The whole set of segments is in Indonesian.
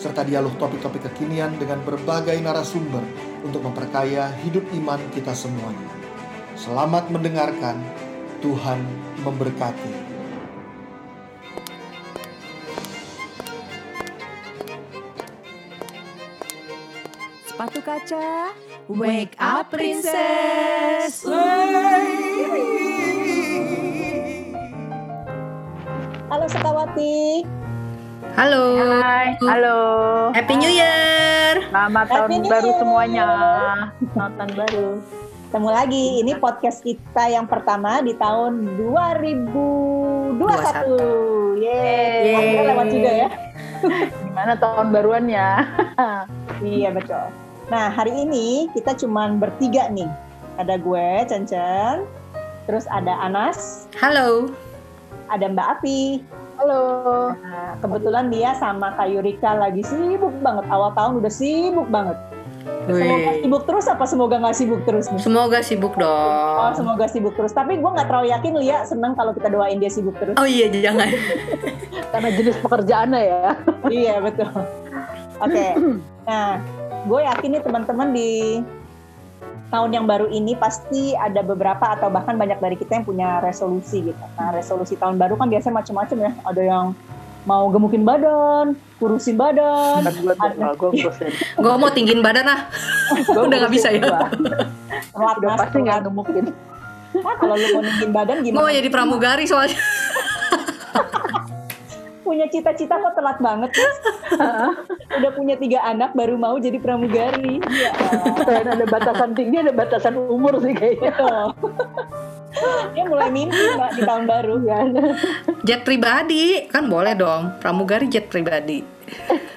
serta dialog topik-topik kekinian dengan berbagai narasumber untuk memperkaya hidup iman kita semuanya. Selamat mendengarkan, Tuhan memberkati. Sepatu kaca, wake up princess. Halo Sekawati. Halo. Hai, halo. Happy New Year. Selamat Happy tahun New baru Year. semuanya. Selamat tahun baru. Ketemu lagi. Ini podcast kita yang pertama di tahun 2021. Yeay. Yeay. Akhirnya lewat juga ya. Gimana tahun baruannya? Iya betul. Nah hari ini kita cuman bertiga nih. Ada gue, Cencen. Terus ada Anas, Halo. ada Mbak Api. Halo. Nah, kebetulan dia sama Kak Yurika lagi sibuk banget. Awal tahun udah sibuk banget. Semoga sibuk terus apa semoga nggak sibuk terus nih? Semoga sibuk Oh, dong. semoga sibuk terus. Tapi gue nggak terlalu yakin Lia seneng kalau kita doain dia sibuk terus. Oh iya jangan. Karena jenis pekerjaannya ya. iya betul. Oke. Nah, gue yakin nih teman-teman di tahun yang baru ini pasti ada beberapa atau bahkan banyak dari kita yang punya resolusi gitu. Nah, resolusi tahun baru kan biasanya macam-macam ya. Ada yang mau gemukin badan, kurusin badan. Gue Ada- gue. Gue mau tinggiin badan ah. Gua Udah nggak bisa ya. Telat Udah pasti nggak gemukin. Nah, kalau lu mau ninggiin badan Gue gimana? mau jadi pramugari soalnya. Punya cita-cita kok telat banget Mas? Udah punya tiga anak baru mau jadi pramugari. Iya. Selain ada batasan tinggi, ada batasan umur sih kayaknya. Dia mulai mimpi mbak di tahun baru kan. Jet pribadi kan boleh dong. Pramugari jet pribadi.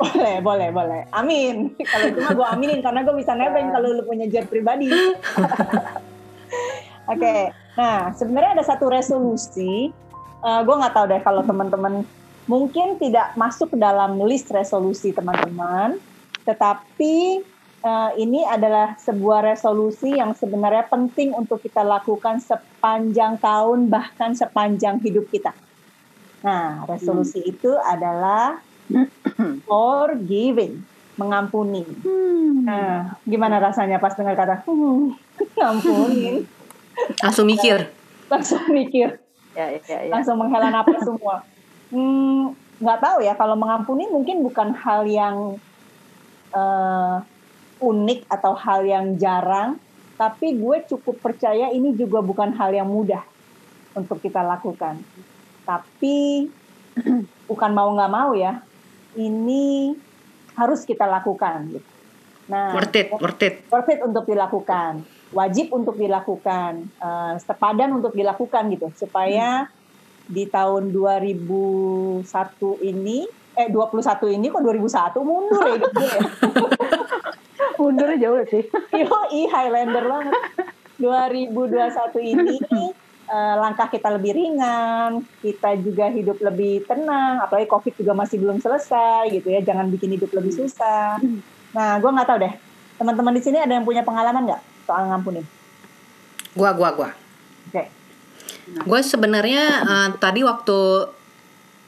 Boleh, boleh, boleh. Amin. Kalau itu mah gue aminin karena gue bisa nebeng kalau lu punya jet pribadi. Oke, nah sebenarnya ada satu resolusi. gue nggak tahu deh kalau teman-teman mungkin tidak masuk ke dalam list resolusi teman-teman, tetapi eh, ini adalah sebuah resolusi yang sebenarnya penting untuk kita lakukan sepanjang tahun bahkan sepanjang hidup kita. Nah, resolusi itu adalah forgiving, mengampuni. Nah, gimana rasanya pas dengar kata hmm? Langsung mikir. Langsung mikir, Ya, ya, ya. langsung menghela napas semua. Hmm, nggak tahu ya kalau mengampuni mungkin bukan hal yang eh, unik atau hal yang jarang, tapi gue cukup percaya ini juga bukan hal yang mudah untuk kita lakukan. Tapi bukan mau nggak mau ya, ini harus kita lakukan. Gitu. Nah, Worth it, worth it. worth it untuk dilakukan, wajib untuk dilakukan, eh, sepadan untuk dilakukan gitu, supaya di tahun 2001 ini, eh 21 ini kok 2001 mundur ya hidup gue ya. Mundurnya jauh sih. Yoi, Highlander banget. 2021 ini eh, langkah kita lebih ringan, kita juga hidup lebih tenang, apalagi COVID juga masih belum selesai gitu ya, jangan bikin hidup lebih susah. Nah, gue nggak tahu deh, teman-teman di sini ada yang punya pengalaman nggak soal ngampunin? Gua, gua, gua. Gue sebenarnya eh, tadi waktu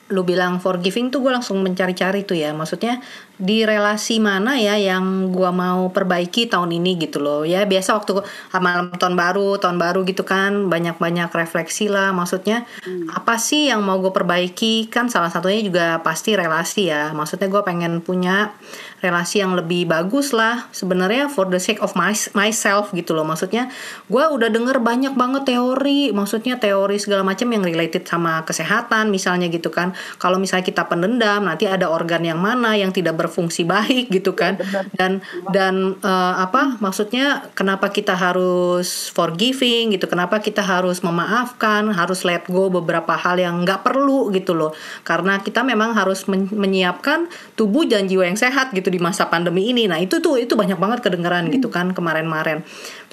lu bilang forgiving tuh gue langsung mencari-cari tuh ya. Maksudnya di relasi mana ya yang gua mau perbaiki tahun ini gitu loh. Ya biasa waktu malam tahun baru tahun baru gitu kan banyak-banyak refleksi lah. Maksudnya apa sih yang mau gue perbaiki? Kan salah satunya juga pasti relasi ya. Maksudnya gue pengen punya relasi yang lebih bagus lah sebenarnya for the sake of my, myself gitu loh. Maksudnya gue udah denger banyak banget teori maksudnya teori segala macam yang related sama kesehatan misalnya gitu kan. Kalau misalnya kita pendendam nanti ada organ yang mana yang tidak berfungsi baik gitu kan. Dan dan eh, apa maksudnya kenapa kita harus forgiving gitu kenapa kita harus memaafkan harus let go beberapa hal yang nggak perlu gitu loh. Karena kita memang harus men- menyiapkan tubuh dan jiwa yang sehat gitu di masa pandemi ini. Nah itu tuh itu banyak banget kedengeran gitu kan kemarin-marin.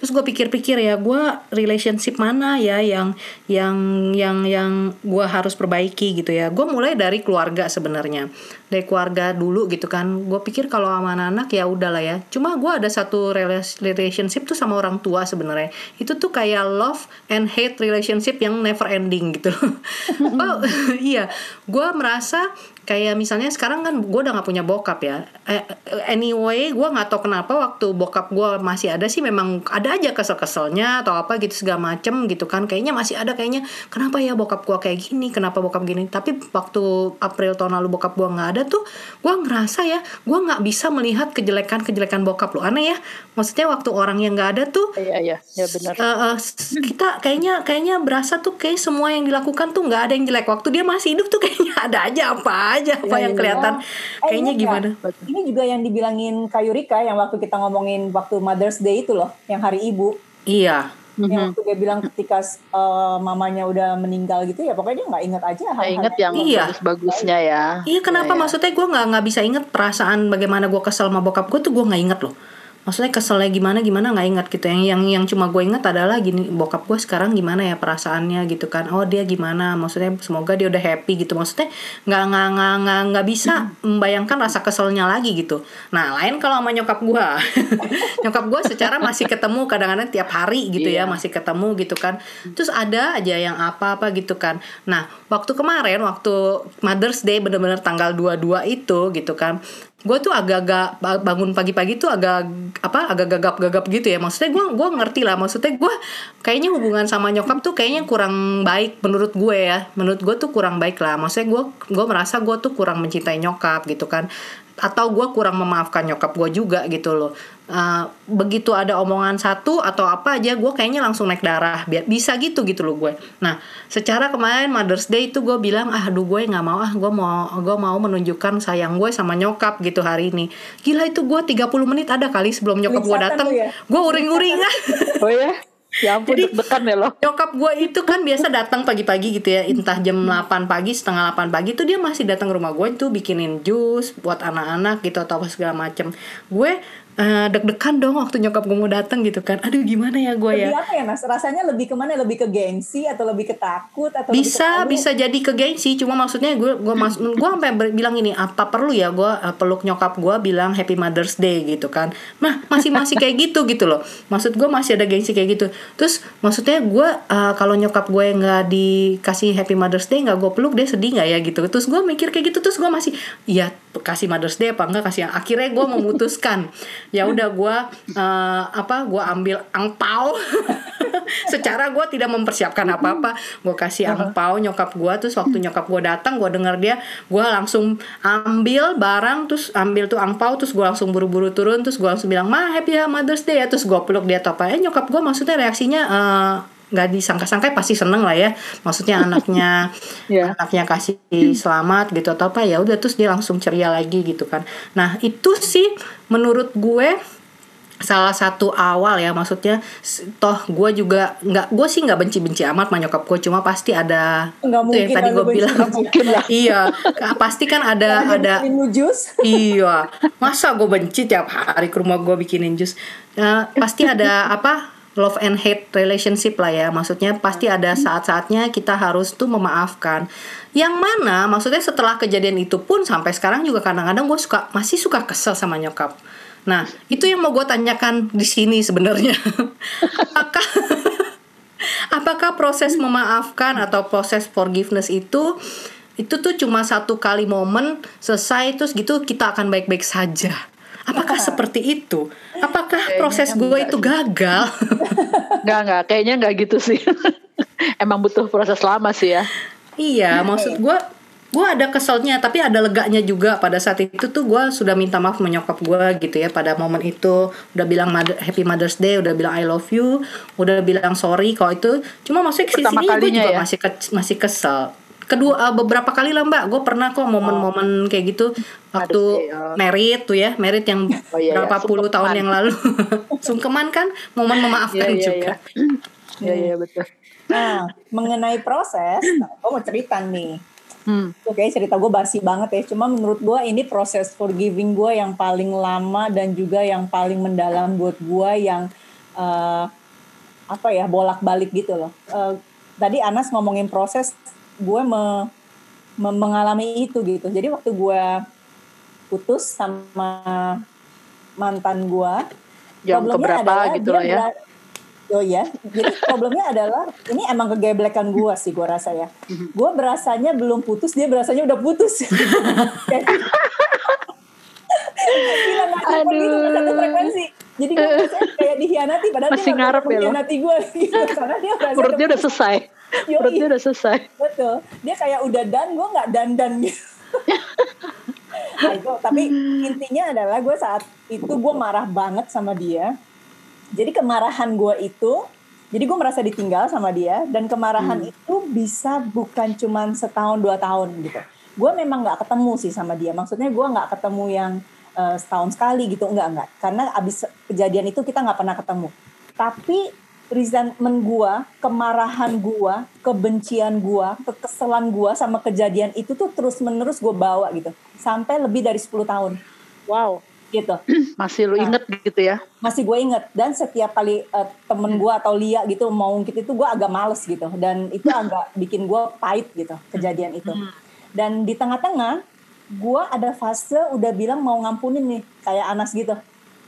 Terus gue pikir-pikir ya gue relationship mana ya yang yang yang yang gue harus perbaiki gitu ya. Gue mulai dari keluarga sebenarnya. Dari keluarga dulu gitu kan. Gue pikir kalau sama anak ya udahlah ya. Cuma gue ada satu relationship tuh sama orang tua sebenarnya. Itu tuh kayak love and hate relationship yang never ending gitu oh, iya. Gue merasa kayak misalnya sekarang kan gue udah nggak punya bokap ya. Eh, anyway gue nggak tahu kenapa waktu bokap gue masih ada sih memang ada aja kesel-keselnya atau apa gitu segala macem gitu kan. Kayaknya masih ada kayaknya. Kenapa ya bokap gue kayak gini? Kenapa bokap gini? Tapi waktu April tahun lalu bokap gue nggak ada tuh gue ngerasa ya gue nggak bisa melihat kejelekan-kejelekan bokap lo. Aneh ya. Maksudnya waktu orang yang nggak ada tuh Iya iya, ya benar. eh, s- kita kayaknya kayaknya berasa tuh kayak semua yang dilakukan tuh nggak ada yang jelek. Waktu dia masih hidup tuh kayaknya ada aja apa aja apa Iya, yang iya. kelihatan Eh, kayaknya ingat gimana nggak? Ini juga yang dibilangin Kak Yurika yang waktu kita ngomongin waktu Mother's Day itu loh, yang hari ibu. iya. Yang waktu dia bilang ketika eh, mamanya udah meninggal gitu ya, pokoknya dia nggak inget aja Nah, hal-hal inget yang Iya. bagus-bagusnya ya. Iya kenapa Iya, iya. maksudnya gue nggak nggak bisa inget perasaan bagaimana gue kesel sama bokap gue tuh gue nggak inget loh. Maksudnya keselnya gimana gimana nggak inget gitu. Yang yang yang cuma gue inget adalah gini bokap gue sekarang gimana ya perasaannya gitu kan. Oh dia gimana? Maksudnya semoga dia udah happy gitu. Maksudnya nggak nggak nggak nggak nggak bisa membayangkan rasa keselnya lagi gitu. Nah lain kalau sama nyokap gue, nyokap gue secara masih ketemu kadang-kadang tiap hari gitu ya Iya. masih ketemu gitu kan. Terus ada aja yang apa-apa gitu kan. Nah, waktu kemarin waktu Mother's Day bener-bener tanggal 22 itu gitu kan. Gue tuh agak-agak ba- bangun pagi-pagi tuh agak apa agak gagap-gagap gitu ya. Maksudnya gue gua ngerti lah. Maksudnya gue kayaknya hubungan sama nyokap tuh kayaknya kurang baik menurut gue ya. Menurut gue tuh kurang baik lah. Maksudnya gue gue merasa gue tuh kurang mencintai nyokap gitu kan. Atau gue kurang memaafkan nyokap gue juga gitu loh. Uh, begitu ada omongan satu atau apa aja gue kayaknya langsung naik darah biar bisa gitu gitu loh gue nah secara kemarin Mother's Day itu gue bilang ah aduh gue nggak mau ah gue mau gue mau menunjukkan sayang gue sama nyokap gitu hari ini gila itu gue 30 menit ada kali sebelum nyokap gue datang ya? gue uring-uringan Oh ya? Ya ampun Jadi- deg-degan ya loh. nyokap gue itu kan biasa datang pagi-pagi gitu ya entah jam 8 pagi setengah 8 pagi tuh dia masih datang ke rumah gue tuh bikinin jus buat anak-anak gitu atau apa segala macem gue eh, deg-degan dong waktu nyokap gue mau datang gitu kan. Aduh gimana ya gue Lebih ya apa ya mas? Rasanya lebih ke mana? Lebih ke gengsi atau lebih ke takut atau lebih ke bisa bisa jadi ke gengsi. Cuma maksudnya gue gue mas gue sampai bilang ini apa perlu ya gue eh, peluk nyokap gue bilang Happy Mother's Day? gitu kan. Nah masih masih kayak gitu gitu loh. Maksud gue masih ada gengsi kayak gitu. Terus maksudnya gue eh, kalau nyokap gue nggak dikasih Happy Mother's Day nggak gue peluk dia sedih nggak ya gitu. Terus gue mikir kayak gitu. Terus gue masih iya kasih Mother's Day apa enggak kasih akhirnya gue memutuskan. Ya udah gue eh, apa gue ambil angpau secara gue tidak mempersiapkan apa-apa. Gue kasih angpau nyokap gue terus waktu nyokap gue datang gue dengar dia gue langsung ambil barang terus ambil tuh angpau terus gue langsung buru-buru turun terus gue langsung bilang ma happy ya Mother's Day ya. Terus gue peluk dia apa eh nyokap gue maksudnya reaksinya eh, nggak disangka-sangka pasti seneng lah ya maksudnya anaknya Iya. anaknya kasih selamat gitu atau apa ya udah terus dia langsung ceria lagi gitu kan nah itu sih menurut gue salah satu awal ya maksudnya toh gue juga nggak gue sih nggak benci-benci amat sama nyokap gue cuma pasti ada Nggak yang tadi gue bilang Mungkin lah. iya ka- pasti kan ada ada jus. iya masa gue benci tiap hari ke rumah gue bikinin jus Eh, pasti ada apa love and hate relationship lah ya. Maksudnya pasti ada saat-saatnya kita harus tuh memaafkan. Yang mana maksudnya setelah kejadian itu pun sampai sekarang juga kadang-kadang gue suka masih suka kesel sama nyokap. Nah itu yang mau gue tanyakan di sini sebenarnya. Apakah apakah proses memaafkan atau proses forgiveness itu itu tuh cuma satu kali momen selesai terus gitu kita akan baik-baik saja apakah seperti itu? Apakah proses gue itu gagal? Enggak, enggak. Kayaknya enggak gitu sih. Emang butuh proses lama sih ya. iya maksud gue gue ada keselnya tapi ada leganya juga. Pada saat itu tuh gue sudah minta maaf menyokap gue gitu ya pada momen itu. Udah bilang Mother- Happy Mother's Day udah bilang I love you udah bilang sorry. Kalau itu cuma maksudnya ke sini Pertama gue juga ya? masih ke- masih kesel kedua eh, beberapa kali lah mbak gue pernah kok momen-momen kayak gitu waktu sih, oh. merit tuh ya merit yang Oh, iya, iya. berapa puluh Sungkeman. tahun yang lalu sungkeman kan momen memaafkan Iya, iya, juga Iya iya betul. Nah, mengenai proses, nah, gue mau cerita nih. Hmm. Oke, cerita gue basi banget ya. Cuma menurut gue ini proses forgiving gue yang paling lama dan juga yang paling mendalam buat gue yang eh, apa ya bolak-balik gitu loh. Eh, tadi Anas ngomongin proses, gue me- me- mengalami itu gitu. Jadi waktu gue putus sama mantan gue, Jam keberapa gitu lah ya. Oh ya, jadi problemnya adalah ini emang kegeblekan gua sih gua rasa ya. Gua berasanya belum putus, dia berasanya udah putus. Gila dapat gitu satu frekuensi. Jadi gue kayak dihianati padahal Masih dia ngarep ya mengkhianati gue gitu. Karena dia Perutnya udah selesai. Yoi. Perutnya udah selesai. Betul. Dia kayak udah dan gue nggak dandan gitu. nah itu, tapi intinya adalah gue saat itu gue marah banget sama dia. Jadi kemarahan gue itu, jadi gue merasa ditinggal sama dia dan kemarahan itu bisa bukan cuman setahun dua tahun gitu. Gue memang nggak ketemu sih sama dia. Maksudnya gue nggak ketemu yang eh, setahun sekali gitu, enggak enggak. Karena abis kejadian itu kita nggak pernah ketemu. Tapi resentment gua, kemarahan gua, kebencian gua, kekesalan gua sama kejadian itu tuh terus-menerus gue bawa gitu. Sampai lebih dari 10 tahun Wow. gitu. Masih lu inget gitu ya. Masih gue inget dan setiap kali eh, temen gua atau Lia gitu mau ngungkit itu gua agak males gitu dan itu agak bikin gua pahit gitu kejadian itu. Dan di tengah-tengah gua ada fase udah bilang mau ngampunin nih kayak Anas gitu.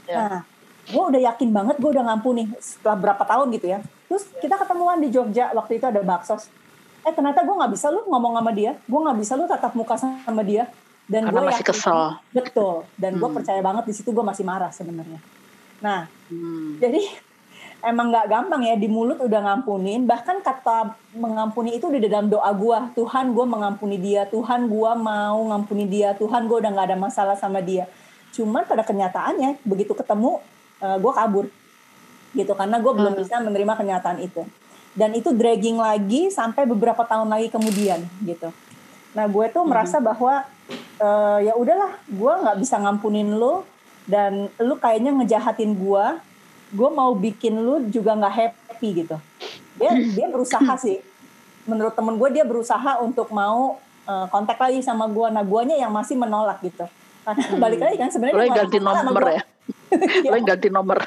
Ya. Nah, gue udah yakin banget gue udah ngampuni setelah berapa tahun gitu ya. Terus kita ketemuan di Jogja waktu itu ada baksos. Eh ternyata gue nggak bisa lu ngomong sama dia, gue nggak bisa lu tatap muka sama dia. Dan gua masih yakin- kesel. Betul. Dan gue Hmm. percaya banget di situ gue masih marah sebenarnya. Nah, Hmm. jadi emang nggak gampang ya di mulut udah ngampunin. Bahkan kata mengampuni itu di dalam doa gue. Tuhan gue mengampuni dia. Tuhan gue mau ngampuni dia. Tuhan gue udah nggak ada masalah sama dia. Cuman pada kenyataannya begitu ketemu gue kabur gitu karena gue belum Hmm. bisa menerima kenyataan itu. Dan itu dragging lagi sampai beberapa tahun lagi kemudian gitu. Nah gue tuh merasa bahwa eh, ya udahlah gue nggak bisa ngampunin lo dan lu kayaknya ngejahatin gue gue mau bikin lu juga nggak happy gitu. Dia dia berusaha sih. Menurut temen gue dia berusaha untuk mau eh, kontak lagi sama gue nah guanya yang masih menolak gitu. Karena balik lagi kan sebenarnya Lo nggak ganti nomor ya. Lo ganti nomor.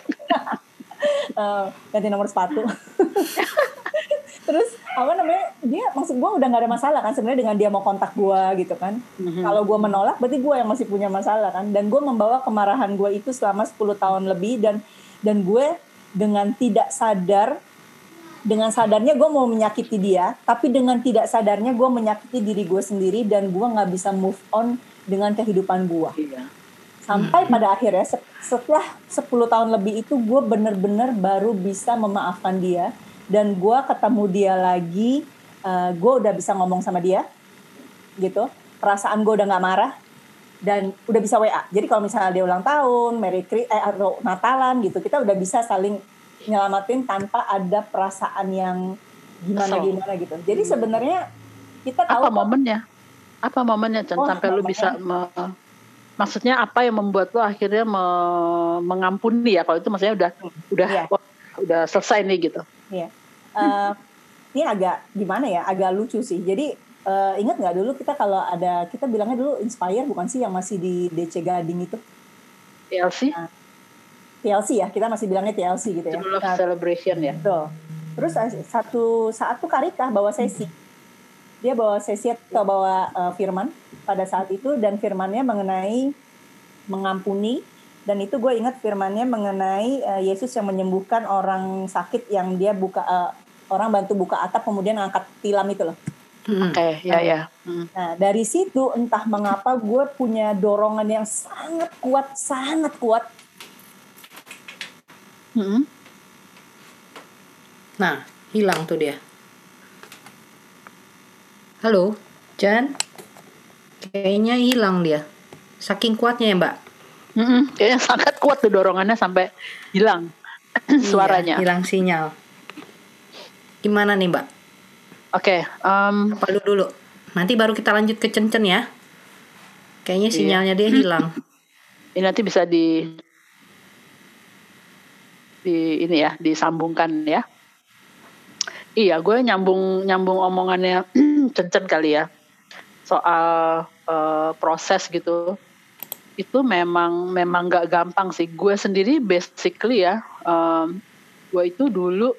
Ganti nomor sepatu. Terus apa namanya dia maksud gue udah nggak ada masalah kan sebenarnya dengan dia mau kontak gue gitu kan. Mhm. kalau gue menolak berarti gue yang masih punya masalah kan. Dan gue membawa kemarahan gue itu selama 10 tahun lebih dan dan gue dengan tidak sadar dengan sadarnya gue mau menyakiti dia tapi dengan tidak sadarnya gue menyakiti diri gue sendiri dan gue nggak bisa move on dengan kehidupan gue. Iya. sampai pada akhirnya se- setelah 10 tahun lebih itu gue bener-bener baru bisa memaafkan dia dan gue ketemu dia lagi gue udah bisa ngomong sama dia gitu. Perasaan gue udah nggak marah dan udah bisa WA jadi kalau misalnya dia ulang tahun Merry Chri- eh, atau Natalan gitu kita udah bisa saling nyelamatin tanpa ada perasaan yang gimana gimana gitu jadi sebenarnya kita tahu Apa momennya? Apa momennya Chan Wah, sampai lu bisa me- maksudnya apa yang membuat lu akhirnya me- mengampuni ya kalau itu maksudnya udah udah Iya. wah, udah selesai nih gitu. Iya. Eh, ini agak gimana ya? Agak lucu sih. Jadi eh, ingat nggak dulu kita kalau ada kita bilangnya dulu Inspire bukan sih yang masih di DC Gading itu TLC TLC ya kita masih bilangnya TLC gitu ya. Love Nah, Celebration ya. betul. Terus eh, satu saat tuh Karika bawa sesi. Dia bawa sesi atau bawa eh, firman pada saat itu dan firmannya mengenai mengampuni dan itu gue ingat firmannya mengenai eh, Yesus yang menyembuhkan orang sakit yang dia buka eh, orang bantu buka atap kemudian angkat tilam itu loh. Mm. Oke, ya ya. Hmm. Nah dari situ entah mengapa gue punya dorongan yang sangat kuat, sangat kuat. Hmm. Nah, hilang tuh dia. Halo, Jan? Kayaknya hilang dia. Saking kuatnya ya, Mbak. Mm-mm, Kayaknya sangat kuat tuh dorongannya sampai hilang suaranya. Iya, hilang sinyal. Gimana nih, Mbak? Oke, em, Apa lu dulu? Nanti baru kita lanjut ke Cencen ya. Kayaknya Iya. sinyalnya dia hilang. Ini nanti bisa di di ini ya disambungkan ya. Iya, gue nyambung nyambung omongannya Cencen kali ya soal eh, proses gitu. Itu memang memang nggak gampang sih. Gue sendiri basically ya, em, gue itu dulu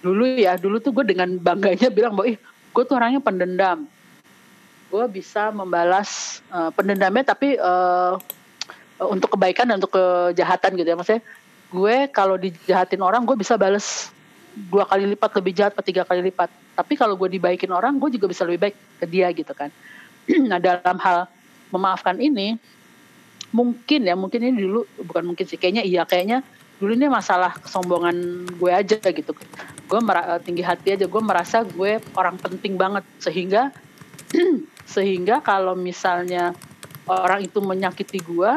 dulu ya dulu tuh gue dengan bangganya bilang bahwa ih gue tuh orangnya pendendam. Gue bisa membalas eh, pendendamnya tapi eh, untuk kebaikan dan untuk kejahatan gitu ya. Maksudnya gue kalau dijahatin orang gue bisa bales dua kali lipat lebih jahat atau tiga kali lipat. Tapi kalau gue dibaikin orang gue juga bisa lebih baik ke dia gitu kan. Nah dalam hal memaafkan ini mungkin ya mungkin ini dulu bukan mungkin sih kayaknya iya kayaknya dulu ini masalah kesombongan gue aja gitu. Gue mera- tinggi hati aja. Gue merasa gue orang penting banget. Sehingga sehingga kalau misalnya orang itu menyakiti gue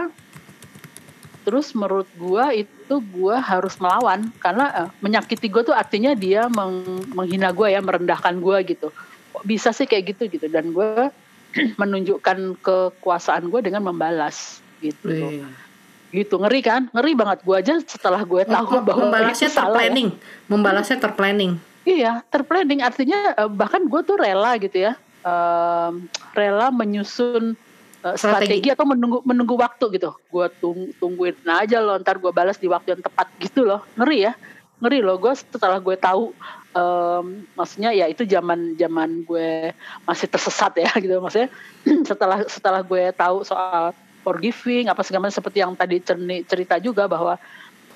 terus menurut gua itu gua harus melawan. Karena eh, menyakiti gua tuh artinya dia meng- menghina gua ya merendahkan gua gitu. Bisa sih kayak gitu gitu? Dan gua menunjukkan kekuasaan gua dengan membalas gitu. Wih. Gitu ngeri kan ngeri banget gua aja setelah gue tahu Mem- bahwa membalasnya salah ya. terplanning, membalasnya terplanning. Iya, terplanning artinya eh, bahkan gue tuh rela gitu ya, em, rela menyusun eh, Strategi. strategi. atau menunggu menunggu waktu gitu. Gue tung, tungguin aja loh, ntar gue balas di waktu yang tepat gitu loh, ngeri ya, ngeri loh. Gue setelah gue tahu, em, maksudnya ya itu zaman zaman gue masih tersesat ya gitu, maksudnya setelah setelah gue tahu soal forgiving apa segala macam seperti yang tadi cerita juga bahwa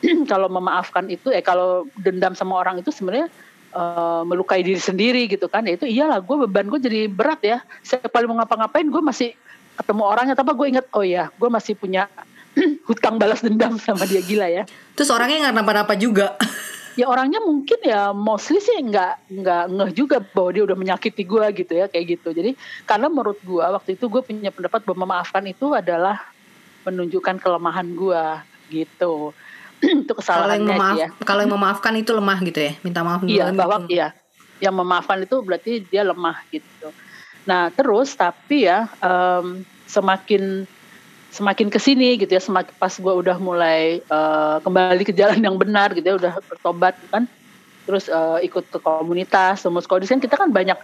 kalau memaafkan itu eh kalau dendam sama orang itu sebenarnya eh, melukai diri sendiri gitu kan. Ya itu iyalah gue beban gue jadi berat ya. Saya paling mau ngapa-ngapain gue masih ketemu orangnya tapi gue inget oh ya gue masih punya hutang balas dendam sama dia. Gila ya. Terus orangnya nggak napa-napa juga. ya orangnya mungkin ya mostly sih nggak nggak ngeh juga bahwa dia udah menyakiti gue gitu ya kayak gitu jadi karena menurut gue waktu itu gue punya pendapat bahwa memaafkan itu adalah menunjukkan kelemahan gue gitu itu Kalau yang kesalahannya memaaf, sih ya kalau yang memaafkan itu lemah gitu ya, minta maaf Iya, duluan bahwa gitu. iya. Yang memaafkan itu berarti dia lemah gitu. Nah, terus tapi ya em, semakin semakin ke sini gitu ya, semakin pas gue udah mulai eh, kembali ke jalan yang benar gitu ya, udah bertobat kan, terus eh, ikut ke komunitas, tembus kodis kan kita kan banyak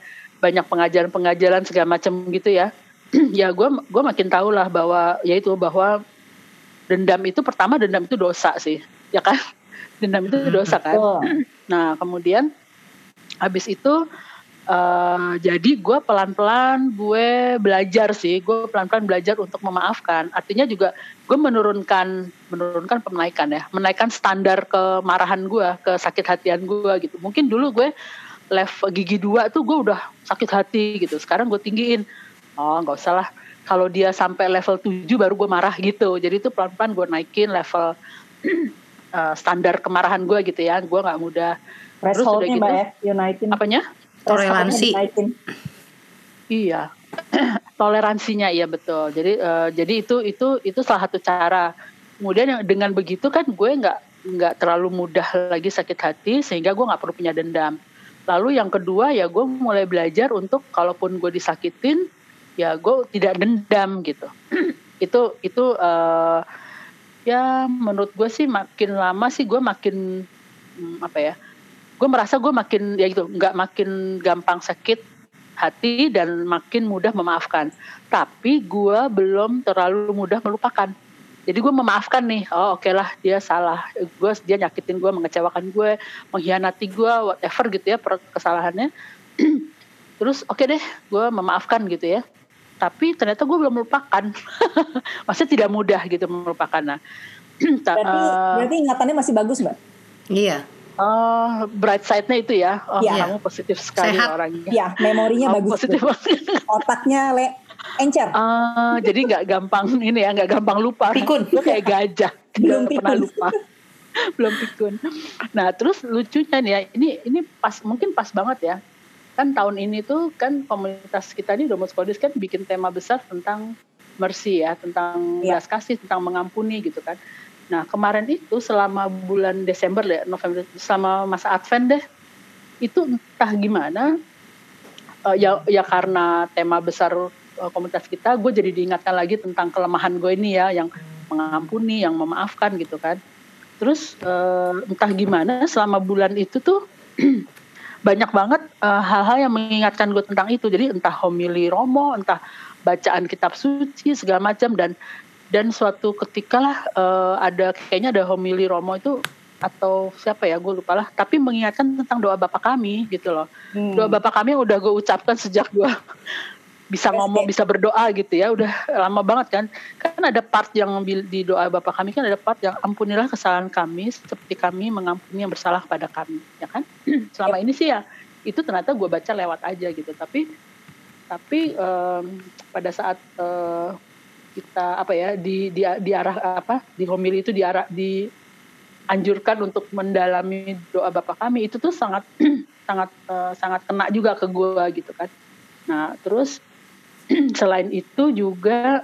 banyak pengajaran-pengajaran segala macam gitu ya. ya gue gue makin tahu lah bahwa ya itu bahwa dendam itu pertama dendam itu dosa sih, ya kan? Dendam itu dosa kan. Nah, kemudian habis itu eh, jadi gue pelan-pelan gue belajar sih, gue pelan-pelan belajar untuk memaafkan. Artinya juga gue menurunkan menurunkan penaikan ya, menaikkan standar kemarahan gue, kesakit hatian gue gitu. Mungkin dulu gue level gigi dua tuh gue udah sakit hati gitu. Sekarang gue tinggiin, oh nggak usah lah. Kalau dia sampai level 7 baru gue marah gitu. Jadi itu pelan-pelan gue naikin level eh, standar kemarahan gue gitu ya. Gue nggak mudah Terus udah gitu, mbak ya, United. apanya? Toleransi. Iya, toleransinya iya betul. Jadi eh, jadi itu itu itu salah satu cara. Kemudian dengan begitu kan gue nggak nggak terlalu mudah lagi sakit hati sehingga gue nggak perlu punya dendam. Lalu yang kedua ya gue mulai belajar untuk kalaupun gue disakitin ya gue tidak dendam gitu. itu itu eh, ya menurut gue sih makin lama sih gue makin hmm, apa ya? Gue merasa gue makin ya gitu nggak makin gampang sakit hati dan makin mudah memaafkan. Tapi gue belum terlalu mudah melupakan. Jadi gue memaafkan nih, oh oke lah dia salah, gue dia nyakitin gue, mengecewakan gue, mengkhianati gue, whatever gitu ya per- kesalahannya. Terus oke deh, gue memaafkan gitu ya. Tapi ternyata gue belum melupakan, maksudnya tidak mudah gitu melupakan. Nah, Berarti, eh, berarti ingatannya masih bagus mbak? Iya. Oh, bright side-nya itu ya, oh Iya. kamu positif sekali Sehat. orangnya. Iya, memorinya Kamu bagus. positif Otaknya le encer. Ah, jadi nggak gampang ini ya, nggak gampang lupa. Pikun. Gue kayak gajah, Belum nggak pernah pikun. lupa. Belum pikun. Nah, terus lucunya nih ya, ini ini pas mungkin pas banget ya. Kan tahun ini tuh kan komunitas kita ini Domus Kodis kan bikin tema besar tentang mercy ya, tentang Iya. belas kasih, tentang mengampuni gitu kan. Nah, kemarin itu selama bulan Desember ya, November, selama masa Advent deh, itu entah gimana uh, ya ya karena tema besar uh, komunitas kita gue jadi diingatkan lagi tentang kelemahan gue ini ya yang mengampuni yang memaafkan gitu kan. Terus uh, entah gimana selama bulan itu tuh banyak banget hal-hal uh, yang mengingatkan gue tentang itu. Jadi entah homili romo entah bacaan kitab suci segala macam dan dan suatu ketika lah uh, ada kayaknya ada homili Romo itu atau siapa ya gue lupa lah. Tapi mengingatkan tentang doa bapak kami gitu loh. Hmm. doa bapak kami yang udah gue ucapkan sejak gue bisa ngomong bisa berdoa gitu ya. Udah lama banget kan. Kan ada part yang di doa bapak kami kan ada part yang ampunilah kesalahan kami seperti kami mengampuni yang bersalah pada kami. Ya kan? Selama ini sih ya itu ternyata gue baca lewat aja gitu. Tapi tapi um, pada saat uh, kita apa ya di di di arah apa di homili itu di arah di anjurkan untuk mendalami doa Bapak kami itu tuh sangat sangat uh, sangat kena juga ke gue gitu kan. Nah terus selain itu juga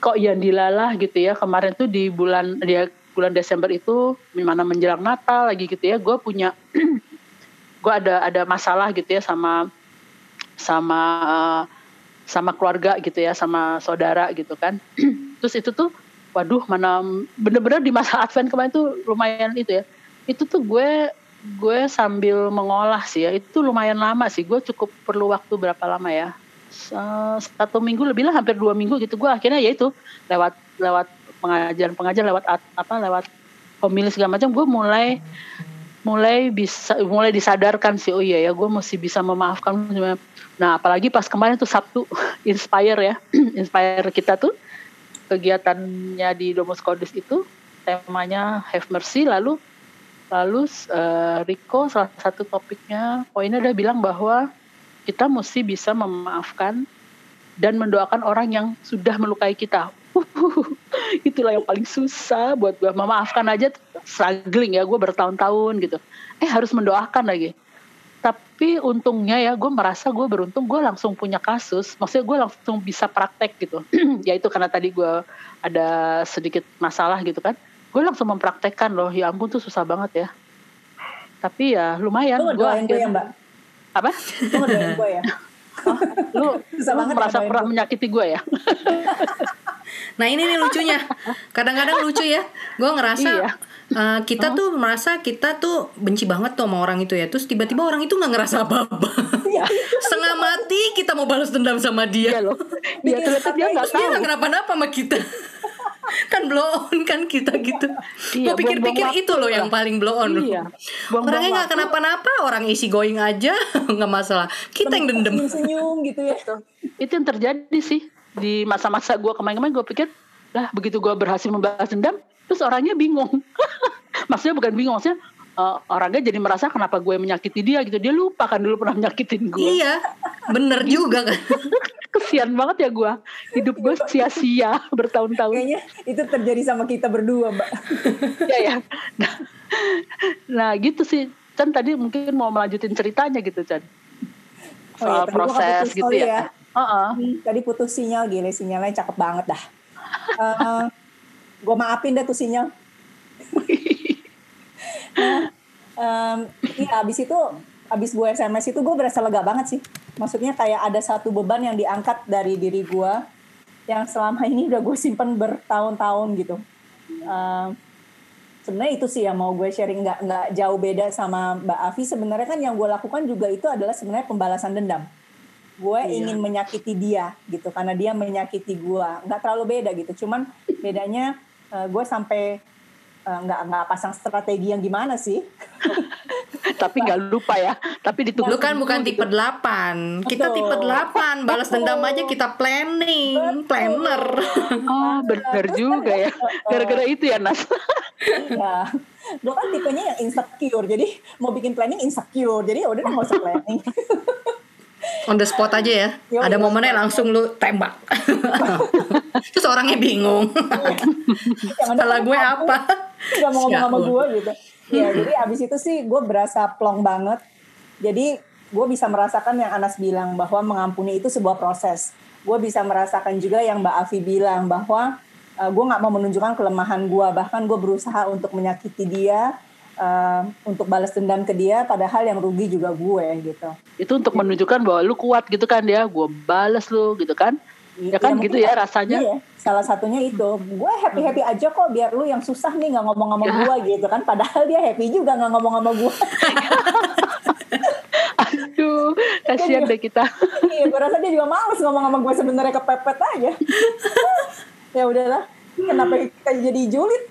kok yang dilalah gitu ya kemarin tuh di bulan dia bulan Desember itu mana menjelang Natal lagi gitu ya gue punya gue ada ada masalah gitu ya sama sama uh, sama keluarga gitu ya sama saudara gitu kan. Terus itu tuh waduh mana bener-bener di masa Advent kemarin tuh lumayan itu ya. Itu tuh gue gue sambil mengolah sih ya. Itu lumayan lama sih. Gue cukup perlu waktu berapa lama ya? Satu minggu lebih lah hampir dua minggu gitu. Gue akhirnya ya itu lewat lewat pengajaran pengajaran lewat apa lewat pemilih segala macam gue mulai mulai bisa mulai disadarkan sih oh iya ya gue mesti bisa memaafkan nah apalagi pas kemarin tuh Sabtu inspire ya inspire kita tuh kegiatannya di Domus Kodis itu temanya have mercy lalu lalu uh, Rico salah satu topiknya poinnya dia bilang bahwa kita mesti bisa memaafkan dan mendoakan orang yang sudah melukai kita itulah yang paling susah buat gue memaafkan aja struggling ya gue bertahun-tahun gitu. Eh harus mendoakan lagi. Tapi untungnya ya gue merasa gue beruntung gue langsung punya kasus. Maksudnya gue langsung bisa praktek gitu. Ya itu karena tadi gue ada sedikit masalah gitu kan. Gue langsung mempraktekkan loh. Ya ampun tuh susah banget ya. Tapi ya lumayan gue ya mbak? Apa? Gue ya? Oh, lu, lu merasa pernah menyakiti gue ya Nah ini nih lucunya. Kadang-kadang lucu ya. Gue ngerasa iya. uh, kita tuh merasa kita tuh benci banget tuh sama orang itu ya. Terus tiba-tiba orang itu nggak ngerasa apa-apa. Iya. Setengah mati kita mau balas dendam sama dia. Iya loh. Dia ternyata dia nggak tahu. Dia kenapa-napa sama kita. kan blow on kan kita gitu. Iya, gue pikir-pikir itu loh yang paling blow on. Iya. Buang Orangnya nggak kenapa-napa, orang isi going aja nggak masalah. Kita yang dendam. Senyum gitu ya. Itu yang terjadi sih di masa-masa gue kemarin-kemarin gue pikir lah begitu gue berhasil membalas dendam terus orangnya bingung. Maksudnya bukan bingung maksudnya uh, orangnya jadi merasa kenapa gue menyakiti dia gitu. Dia lupa kan dulu pernah menyakitin gue iya bener juga kan. Kesian banget ya gue hidup gue sia-sia bertahun-tahun. Kayaknya itu terjadi sama kita berdua mbak. Ya ya nah, nah gitu sih. Chan tadi mungkin mau melanjutin ceritanya gitu Chan. Soal oh, iya, proses gitu ya, ya Uh-uh. tadi putus sinyal gile sinyalnya cakep banget dah. Uh, gue maafin deh tuh sinyal. nah, um, iya abis itu abis gue SMS itu gue berasa lega banget sih. Maksudnya kayak ada satu beban yang diangkat dari diri gue yang selama ini udah gue simpen bertahun-tahun gitu. Uh, sebenarnya itu sih yang mau gue sharing nggak nggak jauh beda sama Mbak Avi sebenarnya kan yang gue lakukan juga itu adalah sebenarnya pembalasan dendam gue iya. ingin menyakiti dia gitu. Karena dia menyakiti gue nggak terlalu beda gitu. Cuman bedanya uh, gue sampai uh, nggak nggak pasang strategi yang gimana sih? Tapi nggak lupa ya. Tapi ditunggu lu kan bukan tipe gitu. delapan. Kita tipe delapan. Balas dendam aja kita planning Betul. planner. Oh benar juga ya. Gara-gara itu ya Nas? Ya gue kan tipenya yang insecure. Jadi mau bikin planning insecure. Jadi ya udah nggak usah planning on the spot aja ya. Yo, ada momennya langsung lu tembak. Terus orangnya bingung. Salah gue apa? Gak mau ngomong sama gue gitu. Ya jadi abis itu sih gue berasa plong banget. Jadi gue bisa merasakan yang Anas bilang bahwa mengampuni itu sebuah proses. Gue bisa merasakan juga yang Mbak Afi bilang bahwa uh, gue nggak mau menunjukkan kelemahan gue. Bahkan gue berusaha untuk menyakiti dia uh, untuk balas dendam ke dia padahal yang rugi juga gue gitu. Itu untuk menunjukkan bahwa lu kuat gitu kan ya gue balas lu gitu kan? Ya kan gitu ya rasanya? iya, salah satunya itu. Gue happy happy aja kok biar lu yang susah nih nggak ngomong sama gue gitu kan? Padahal dia happy juga nggak ngomong sama gue aduh kasihan deh kita. Iya gue rasa dia juga males ngomong sama gue sebenarnya kepepet aja. Ya udahlah kenapa kita jadi julid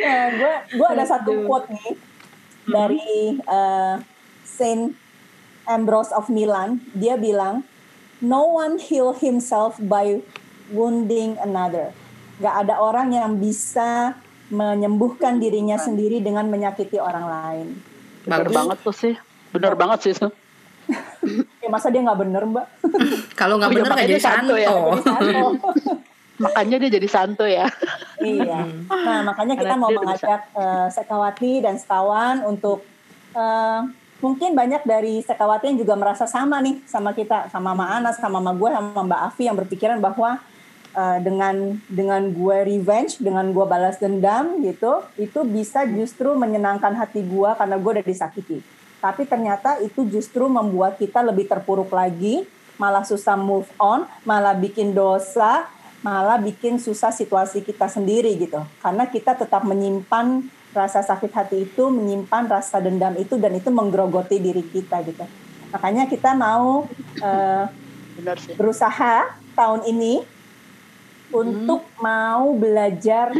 nah gue gue ada satu quote nih dari uh, Saint Ambrose of Milan dia bilang no one heal himself by wounding another. Gak ada orang yang bisa menyembuhkan dirinya sendiri dengan menyakiti orang lain. Bener Bagus. banget tuh sih. Bener ya. banget sih itu. ya masa dia nggak bener mbak? Kalau nggak oh, bener nggak jadi santo ya. makanya dia jadi santo ya. iya. Nah makanya kita mau mengajak uh, sekawati dan sekawan untuk uh, mungkin banyak dari sekawati yang juga merasa sama nih sama kita, sama Mama Anas, sama Mama gue, sama Mbak Afi yang berpikiran bahwa uh, dengan dengan gue revenge, dengan gue balas dendam gitu, itu bisa justru menyenangkan hati gue karena gue udah disakiti. Tapi ternyata itu justru membuat kita lebih terpuruk lagi, malah susah move on, malah bikin dosa, malah bikin susah situasi kita sendiri gitu. Karena kita tetap menyimpan rasa sakit hati itu menyimpan rasa dendam itu dan itu menggerogoti diri kita gitu. Makanya kita mau uh, Benar sih. berusaha tahun ini hmm. untuk mau belajar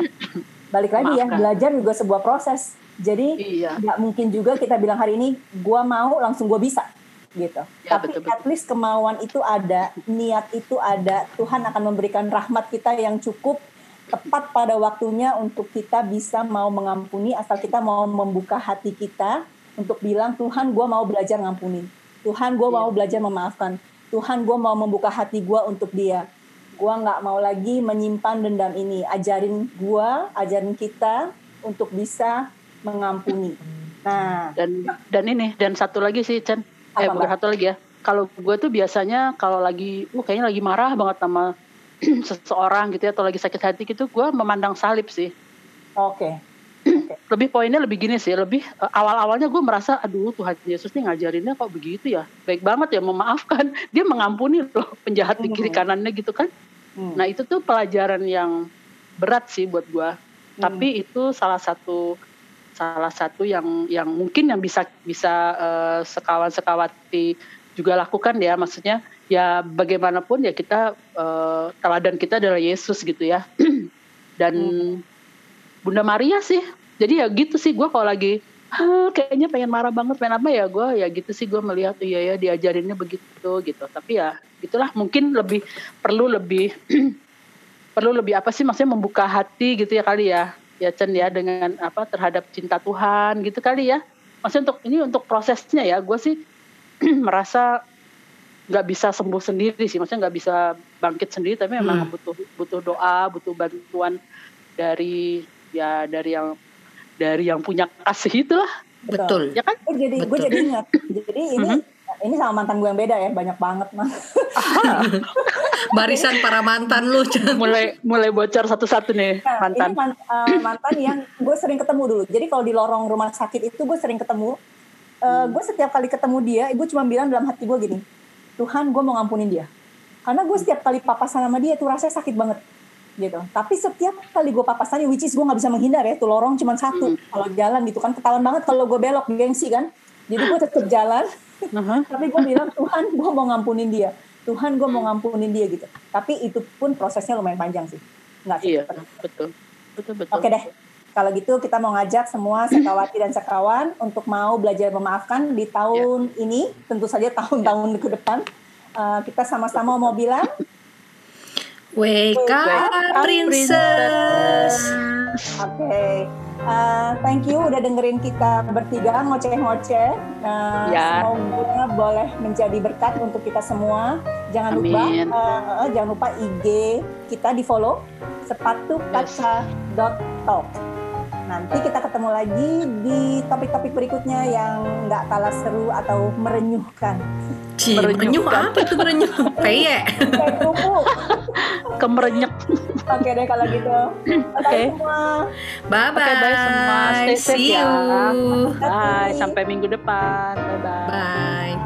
balik lagi ya belajar juga sebuah proses. Jadi iya. nggak mungkin juga kita bilang hari ini gua mau langsung gua bisa gitu. Ya, Tapi betul, betul. at least kemauan itu ada, niat itu ada, Tuhan akan memberikan rahmat kita yang cukup tepat pada waktunya untuk kita bisa mau mengampuni asal kita mau membuka hati kita untuk bilang Tuhan gue mau belajar ngampuni. Tuhan gue mau iya. belajar memaafkan. Tuhan gue mau membuka hati gue untuk dia. Gue nggak mau lagi menyimpan dendam ini. Ajarin gue ajarin kita untuk bisa mengampuni. Nah. Dan dan ini dan satu lagi sih Chen eh bukan satu lagi ya kalau gue tuh biasanya kalau lagi uh kayaknya lagi marah banget sama seseorang gitu ya atau lagi sakit hati gitu gue memandang salib sih oke okay. okay. lebih poinnya lebih gini sih lebih uh, awal awalnya gue merasa aduh Tuhan Yesus nih ngajarinnya kok begitu ya baik banget ya memaafkan dia mengampuni loh penjahat di kiri hmm. kanannya gitu kan hmm. nah itu tuh pelajaran yang berat sih buat gue hmm. tapi itu salah satu salah satu yang yang mungkin yang bisa bisa uh, sekawan sekawati juga lakukan ya. Maksudnya ya bagaimanapun ya kita uh, teladan kita adalah Yesus gitu ya. Dan hmm. Bunda Maria sih jadi ya gitu sih. Gue kalau lagi kayaknya pengen marah banget pengen apa ya gue ya gitu sih gue melihat iya ya diajarinnya begitu gitu. Tapi ya itulah mungkin lebih perlu lebih perlu lebih apa sih maksudnya membuka hati gitu ya kali ya ya Chen ya dengan apa terhadap cinta Tuhan gitu kali ya. Maksudnya untuk ini untuk prosesnya ya. Gue sih merasa nggak bisa sembuh sendiri sih. Maksudnya nggak bisa bangkit sendiri tapi memang hmm. butuh butuh doa butuh bantuan dari ya dari yang dari yang punya kasih itulah. Betul. Ya kan? Gue jadi gue jadi ingat. Jadi ini mm -hmm. Ini sama mantan gue yang beda ya banyak banget mah barisan para mantan lu mulai mulai bocor satu-satu nih nah, mantan. ini man, uh, mantan yang gue sering ketemu dulu. Jadi kalau di lorong rumah sakit itu gue sering ketemu. Uh, gue setiap kali ketemu dia gue cuma bilang dalam hati gue gini Tuhan gue mau ngampunin dia. Karena gue setiap kali papasan sama dia tuh rasanya sakit banget gitu. Tapi setiap kali gue papasan which is gue nggak bisa menghindar ya tuh lorong cuma satu. Hmm. kalau jalan gitu kan ketahuan banget kalau gue belok gengsi kan jadi gue tetap jalan uh-huh. tapi gue bilang Tuhan gue mau ngampunin dia Tuhan gue mau ngampunin dia gitu tapi itu pun prosesnya lumayan panjang sih nggak sih iya, betul betul betul oke deh kalau gitu kita mau ngajak semua sekawati dan sekawan untuk mau belajar memaafkan di tahun yeah. ini, tentu saja tahun-tahun yeah. ke depan. Uh, kita sama-sama mau bilang Wake up, princess. Oke, okay. Uh, eh, thank you udah dengerin kita bertiga ngoceh-ngoceh. Uh, ya. Semoga boleh menjadi berkat untuk kita semua. Jangan Amin. lupa, uh, uh, jangan lupa IG kita di follow sepatu kaca dot talk. Nanti kita ketemu lagi di topik-topik berikutnya yang nggak kalah seru atau merenyuhkan. Cih, merenyuh apa itu merenyuh? Peye. Kemerenyek. Oke deh kalau gitu. Oke semua. Bye bye. Oke, bye semua. Stay safe See ya. you. Bye, sampai minggu depan. Bye bye. Bye.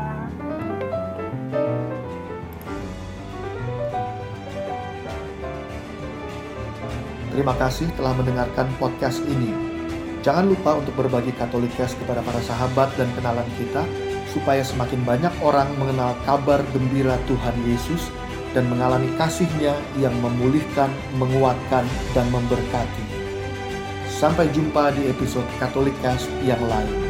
Terima kasih telah mendengarkan podcast ini. Jangan lupa untuk berbagi Katolikes kepada para sahabat dan kenalan kita, supaya semakin banyak orang mengenal kabar gembira Tuhan Yesus dan mengalami kasih-Nya yang memulihkan, menguatkan, dan memberkati. Sampai jumpa di episode Katolikes yang lain.